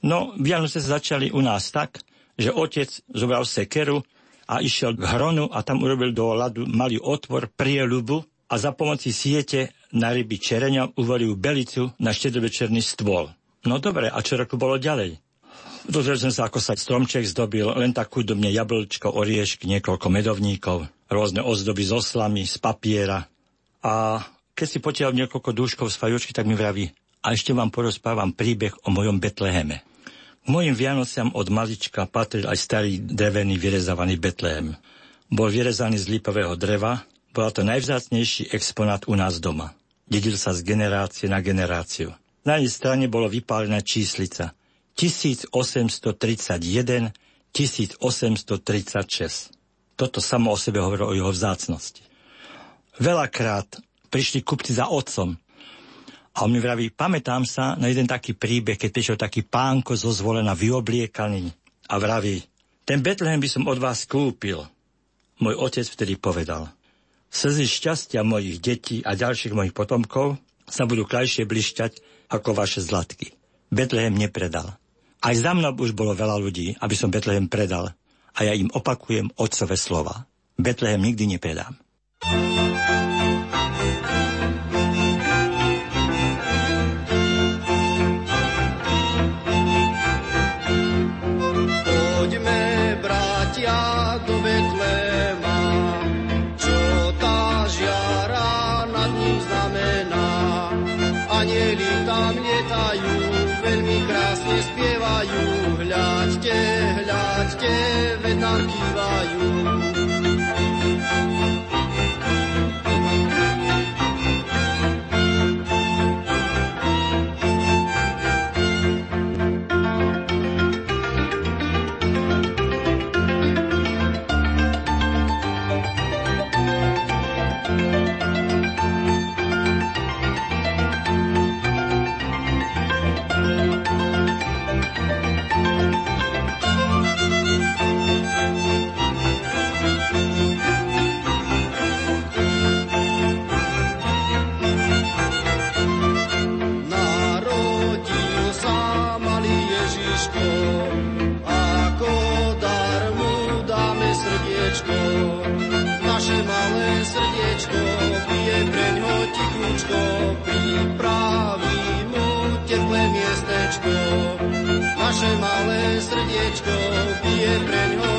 No, Vianoce začali u nás tak, že otec zobral sekeru a išiel k hronu a tam urobil do ľadu malý otvor, prieľubu a za pomoci siete na ryby čereňa uvolil belicu na štedrovečerný stôl. No dobre, a čo roku bolo ďalej? Dozvedel som sa, ako sa stromček zdobil, len tak chudobne jablčko, oriešky, niekoľko medovníkov, rôzne ozdoby z oslami, z papiera. A keď si potiaľ niekoľko dúškov z fajočky, tak mi vraví, a ešte vám porozprávam príbeh o mojom Betleheme. K mojim Vianociam od malička patril aj starý drevený vyrezávaný Betlehem. Bol vyrezaný z lipového dreva, bola to najvzácnejší exponát u nás doma. Dedil sa z generácie na generáciu. Na jednej strane bolo vypálená číslica 1831 1836. Toto samo o sebe hovorilo o jeho vzácnosti. Veľakrát prišli kupci za otcom, a on mi vraví, pamätám sa na jeden taký príbeh, keď prišiel taký pánko zo zvolena vyobliekaný a vraví, ten Betlehem by som od vás kúpil. Môj otec vtedy povedal, slzy šťastia mojich detí a ďalších mojich potomkov sa budú krajšie blišťať ako vaše zlatky. Betlehem nepredal. Aj za mnou už bolo veľa ľudí, aby som Betlehem predal. A ja im opakujem otcové slova. Betlehem nikdy nepredám. Ako dar mu dáme srdiečko. Naše malé srdiečko bije preňho tichúčko, pripraví mu teplé miestečko. Naše malé srdiečko bije preňho tichúčko,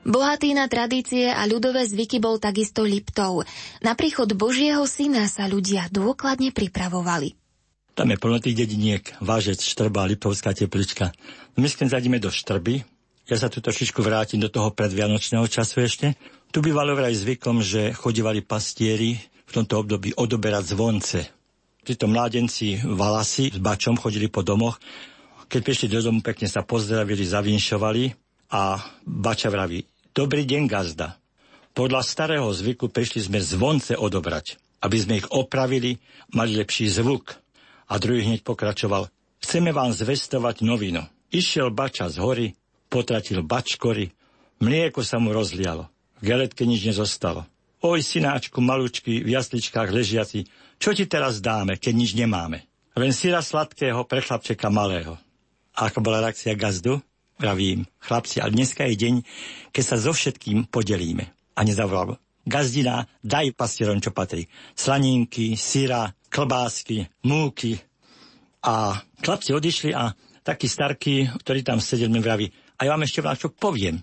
Bohatý na tradície a ľudové zvyky bol takisto Liptov. Na príchod Božieho syna sa ľudia dôkladne pripravovali. Tam je plno tých dediniek, Vážec, Štrba, Lipovská teplička. My keď zadíme do Štrby, ja sa tu trošičku vrátim do toho predvianočného času ešte. Tu bývalo vraj zvykom, že chodívali pastieri v tomto období odoberať zvonce. Títo mládenci valasy s bačom chodili po domoch. Keď prišli do domu, pekne sa pozdravili, zavinšovali a bača vraví, dobrý deň gazda. Podľa starého zvyku prišli sme zvonce odobrať, aby sme ich opravili, mali lepší zvuk. A druhý hneď pokračoval, chceme vám zvestovať novinu. Išiel bača z hory, potratil bačkory, mlieko sa mu rozlialo. V geletke nič nezostalo. Oj, synáčku, malučky, v jasličkách ležiaci, čo ti teraz dáme, keď nič nemáme? Len syra sladkého pre chlapčeka malého. A ako bola reakcia gazdu? Pravím, chlapci, ale dneska je deň, keď sa so všetkým podelíme. A nezavolal. Gazdina, daj pastierom, čo patrí. Slaninky, syra, klbásky, múky. A chlapci odišli a taký starky, ktorý tam sedel, mi vraví, a ja vám ešte vám čo poviem.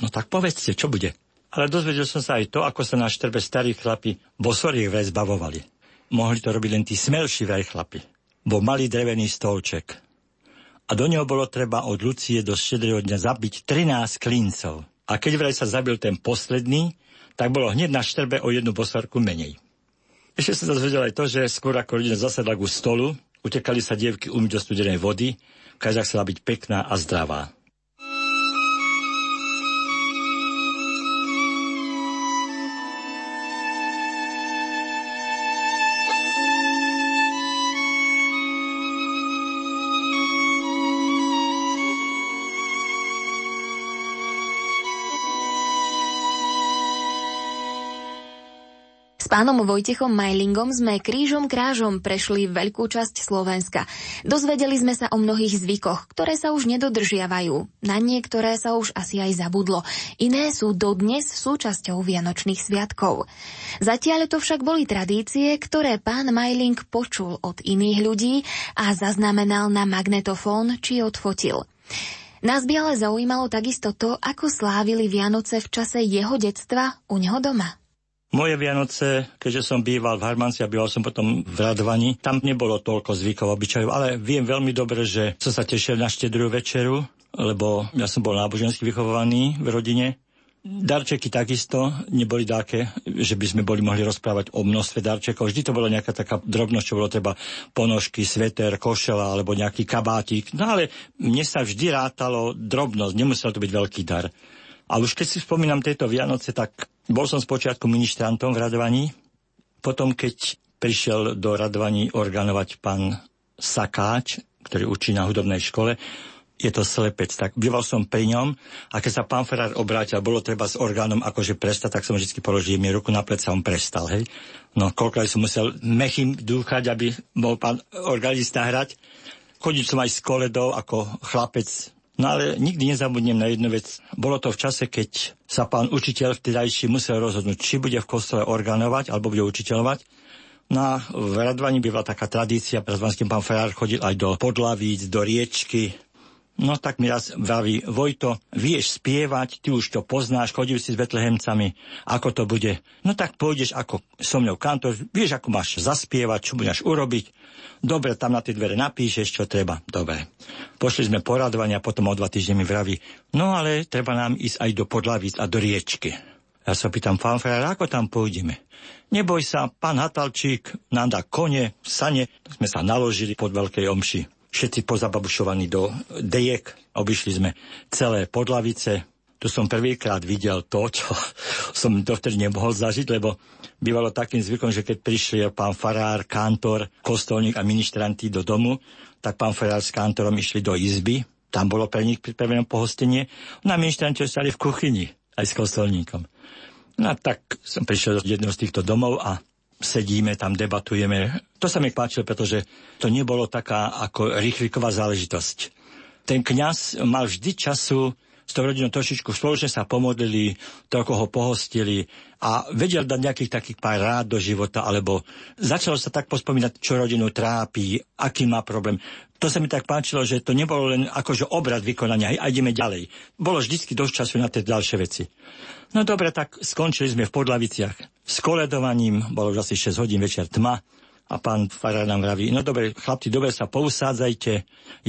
No tak povedzte, čo bude. Ale dozvedel som sa aj to, ako sa na štrbe starí chlapi bosoriek vraj zbavovali. Mohli to robiť len tí smelší vraj. Bol malý drevený stolček. A do neho bolo treba od Lucie do štedrého dňa zabiť 13 klincov. A keď vraj sa zabil ten posledný, tak bolo hneď na štrbe o jednu bosorku menej. Ešte sa dozvedel aj to, že skôr ako rodina zasadla ku stolu, utekali sa dievky umyť do studenej vody, každá chcela byť pekná a zdravá. S pánom Vojtechom Majlingom sme krížom krážom prešli veľkú časť Slovenska. Dozvedeli sme sa o mnohých zvykoch, ktoré sa už nedodržiavajú. Na niektoré sa už asi aj zabudlo. Iné sú dodnes súčasťou Vianočných sviatkov. Zatiaľ to však boli tradície, ktoré pán Majling počul od iných ľudí a zaznamenal na magnetofón či odfotil. Nás by ale zaujímalo takisto to, ako slávili Vianoce v čase jeho detstva u neho doma. Moje Vianoce, keďže som býval v Harmanci a býval som potom v Radvani, tam nebolo toľko zvykov, obyčajov, ale viem veľmi dobre, že som sa tešil na štedrú večeru, lebo ja som bol nábožensky vychovaný v rodine. Darčeky takisto neboli také, že by sme boli mohli rozprávať o množstve darčekov. Vždy to bolo nejaká taká drobnosť, čo bolo treba ponožky, sveter, košela alebo nejaký kabátik. No ale mne sa vždy rátalo drobnosť, nemusel to byť veľký dar. A už keď si spomínam tieto Vianoce, tak bol som spočiatku ministrantom v Radvaní. Potom, keď prišiel do Radvaní organovať pán Sakáč, ktorý učí na hudobnej škole, je to slepec, tak býval som pri ňom a keď sa pán Ferrár obrátil, bolo treba s orgánom akože prestať, tak som vždy položil mi ruku na pleca a on prestal, hej. No, koľko som musel mechým dúchať, aby bol pán organista hrať. Chodil som aj s koledou ako chlapec No ale nikdy nezabudnem na jednu vec. Bolo to v čase, keď sa pán učiteľ vtedajší musel rozhodnúť, či bude v kostole organovať, alebo bude učiteľovať. No a v Radvaní býva taká tradícia, prezvanským pán Ferár chodil aj do Podlavíc, do riečky, No tak mi raz vraví, Vojto, vieš spievať, ty už to poznáš, chodil si s Betlehemcami, ako to bude. No tak pôjdeš ako so mnou kantor, vieš, ako máš zaspievať, čo budeš urobiť. Dobre, tam na tie dvere napíšeš, čo treba. Dobre. Pošli sme poradovania, potom o dva týždne mi vraví, no ale treba nám ísť aj do Podlavíc a do riečky. Ja sa pýtam, pán ako tam pôjdeme? Neboj sa, pán Hatalčík nám dá kone, sane. Sme sa naložili pod veľkej omši všetci pozababušovaní do dejek. Obišli sme celé podlavice. Tu som prvýkrát videl to, čo (laughs) som dovtedy nemohol zažiť, lebo bývalo takým zvykom, že keď prišiel pán farár, kantor, kostolník a ministranti do domu, tak pán farár s kantorom išli do izby. Tam bolo pre nich pripravené pohostenie. No a ministranti ostali v kuchyni aj s kostolníkom. No a tak som prišiel do jedného z týchto domov a sedíme tam, debatujeme. To sa mi páčilo, pretože to nebolo taká ako rýchliková záležitosť. Ten kňaz mal vždy času s tou rodinou trošičku spoločne sa pomodlili, toľko ho pohostili a vedel dať nejakých takých pár rád do života, alebo začalo sa tak pospomínať, čo rodinu trápi, aký má problém. To sa mi tak páčilo, že to nebolo len akože obrad vykonania a ideme ďalej. Bolo vždycky dosť času na tie ďalšie veci. No dobre, tak skončili sme v Podlaviciach s koledovaním, bolo už asi 6 hodín večer tma a pán farár nám vraví, no dobre, chlapci, dobre sa pousádzajte,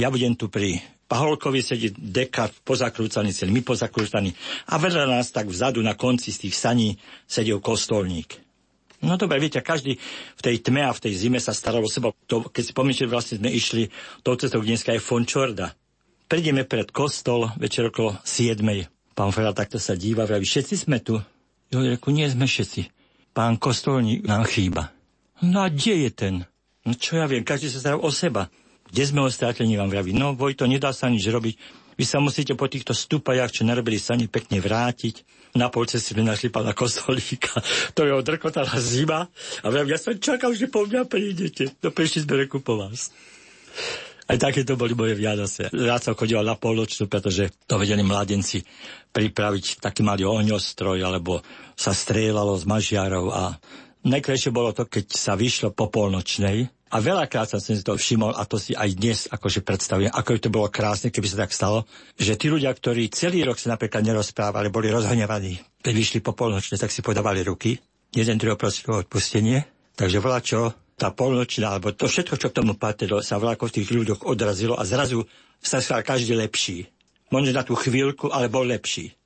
ja budem tu pri Paholkovi sedí deka pozakrúcaný, celý my pozakrúcaný a vedľa nás tak vzadu na konci z tých saní sedel kostolník. No dobre, viete, každý v tej tme a v tej zime sa staral o seba. To, keď si pomyslíte, vlastne sme išli tou cestou, dneska je Fončorda. Prídeme pred kostol večer okolo 7. Pán Ferál takto sa díva, vraví, všetci sme tu. Jo, reku, nie sme všetci. Pán kostolník nám chýba. No a kde je ten? No čo ja viem, každý sa stará o seba. Kde sme ho strátili, vám vraví. No, Vojto, nedá sa nič robiť. Vy sa musíte po týchto stupajach, čo narobili sani, pekne vrátiť. Na polce si sme našli pána Kostolíka, (laughs) to je odrkotala zima. A vravím, ja som čakal, že po mňa prídete. No prišli sme reku po vás. Aj také to boli moje Vianoce. Rád som chodil na polnočnú, pretože to vedeli mladenci pripraviť taký malý ohňostroj, alebo sa strieľalo z mažiarov. A najkrajšie bolo to, keď sa vyšlo po polnočnej. A veľakrát som si to všimol, a to si aj dnes akože predstavujem, ako by to bolo krásne, keby sa tak stalo, že tí ľudia, ktorí celý rok sa napríklad nerozprávali, boli rozhnevaní, keď vyšli po polnočne, tak si podávali ruky, jeden druhého o odpustenie, takže volá čo, tá polnočná, alebo to všetko, čo k tomu patrilo, sa v tých ľuďoch odrazilo a zrazu sa stal každý lepší. Možno na tú chvíľku, ale bol lepší.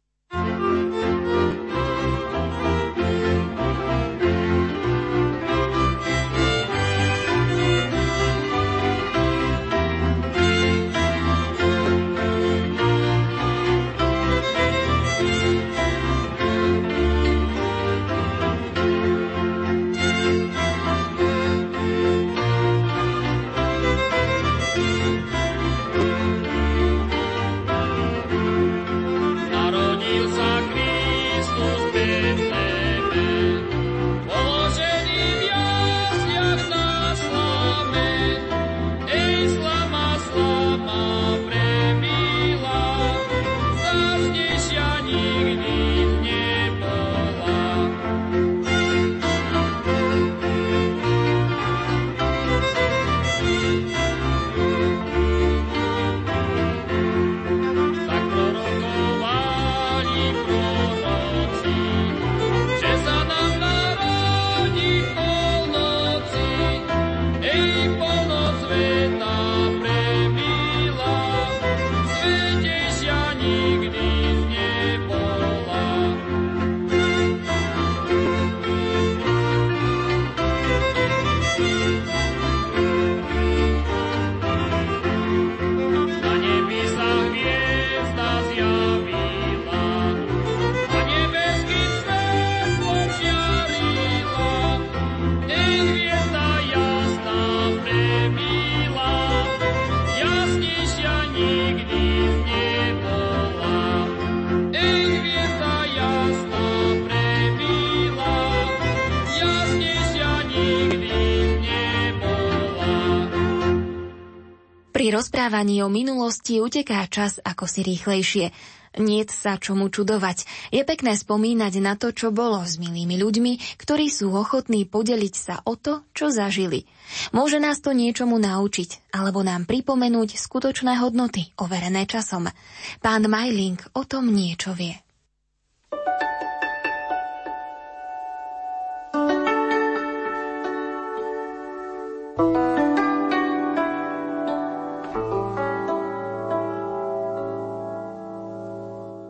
Rozprávaní o minulosti uteká čas ako si rýchlejšie. Niet sa čomu čudovať. Je pekné spomínať na to, čo bolo s milými ľuďmi, ktorí sú ochotní podeliť sa o to, čo zažili. Môže nás to niečomu naučiť, alebo nám pripomenúť skutočné hodnoty, overené časom. Pán Majling o tom niečo vie.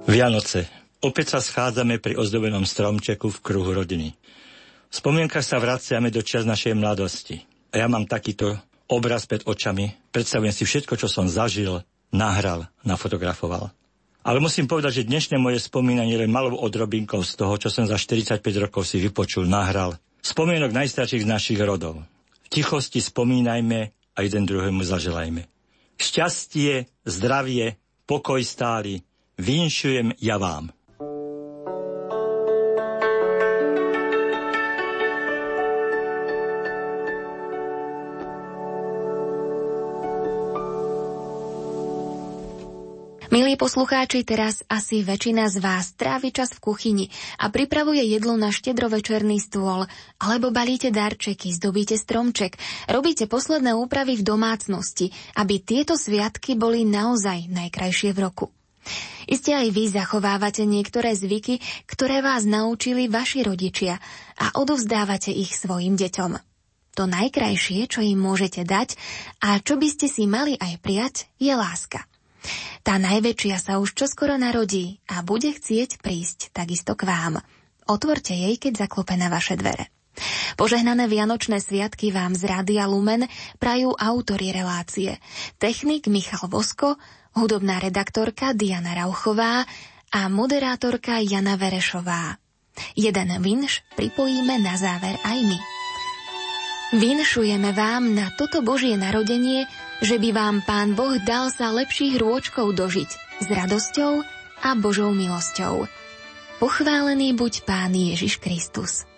Vianoce. Opäť sa schádzame pri ozdobenom stromčeku v kruhu rodiny. V spomienkach sa vraciame do čas našej mladosti. A ja mám takýto obraz pred očami. Predstavujem si všetko, čo som zažil, nahral, nafotografoval. Ale musím povedať, že dnešné moje spomínanie len malou odrobinkou z toho, čo som za 45 rokov si vypočul, nahral. Spomienok najstarších z našich rodov. V tichosti spomínajme a jeden druhému zaželajme. Šťastie, zdravie, pokoj stály, vinšujem ja vám. Milí poslucháči, teraz asi väčšina z vás trávi čas v kuchyni a pripravuje jedlo na štedrovečerný stôl, alebo balíte darčeky, zdobíte stromček, robíte posledné úpravy v domácnosti, aby tieto sviatky boli naozaj najkrajšie v roku. Iste aj vy zachovávate niektoré zvyky, ktoré vás naučili vaši rodičia a odovzdávate ich svojim deťom. To najkrajšie, čo im môžete dať a čo by ste si mali aj prijať, je láska. Tá najväčšia sa už čoskoro narodí a bude chcieť prísť takisto k vám. Otvorte jej, keď zaklope na vaše dvere. Požehnané Vianočné sviatky vám z Rádia Lumen prajú autori relácie. Technik Michal Vosko, hudobná redaktorka Diana Rauchová a moderátorka Jana Verešová. Jeden vinš pripojíme na záver aj my. Vinšujeme vám na toto Božie narodenie, že by vám Pán Boh dal sa lepších rôčkov dožiť s radosťou a Božou milosťou. Pochválený buď Pán Ježiš Kristus.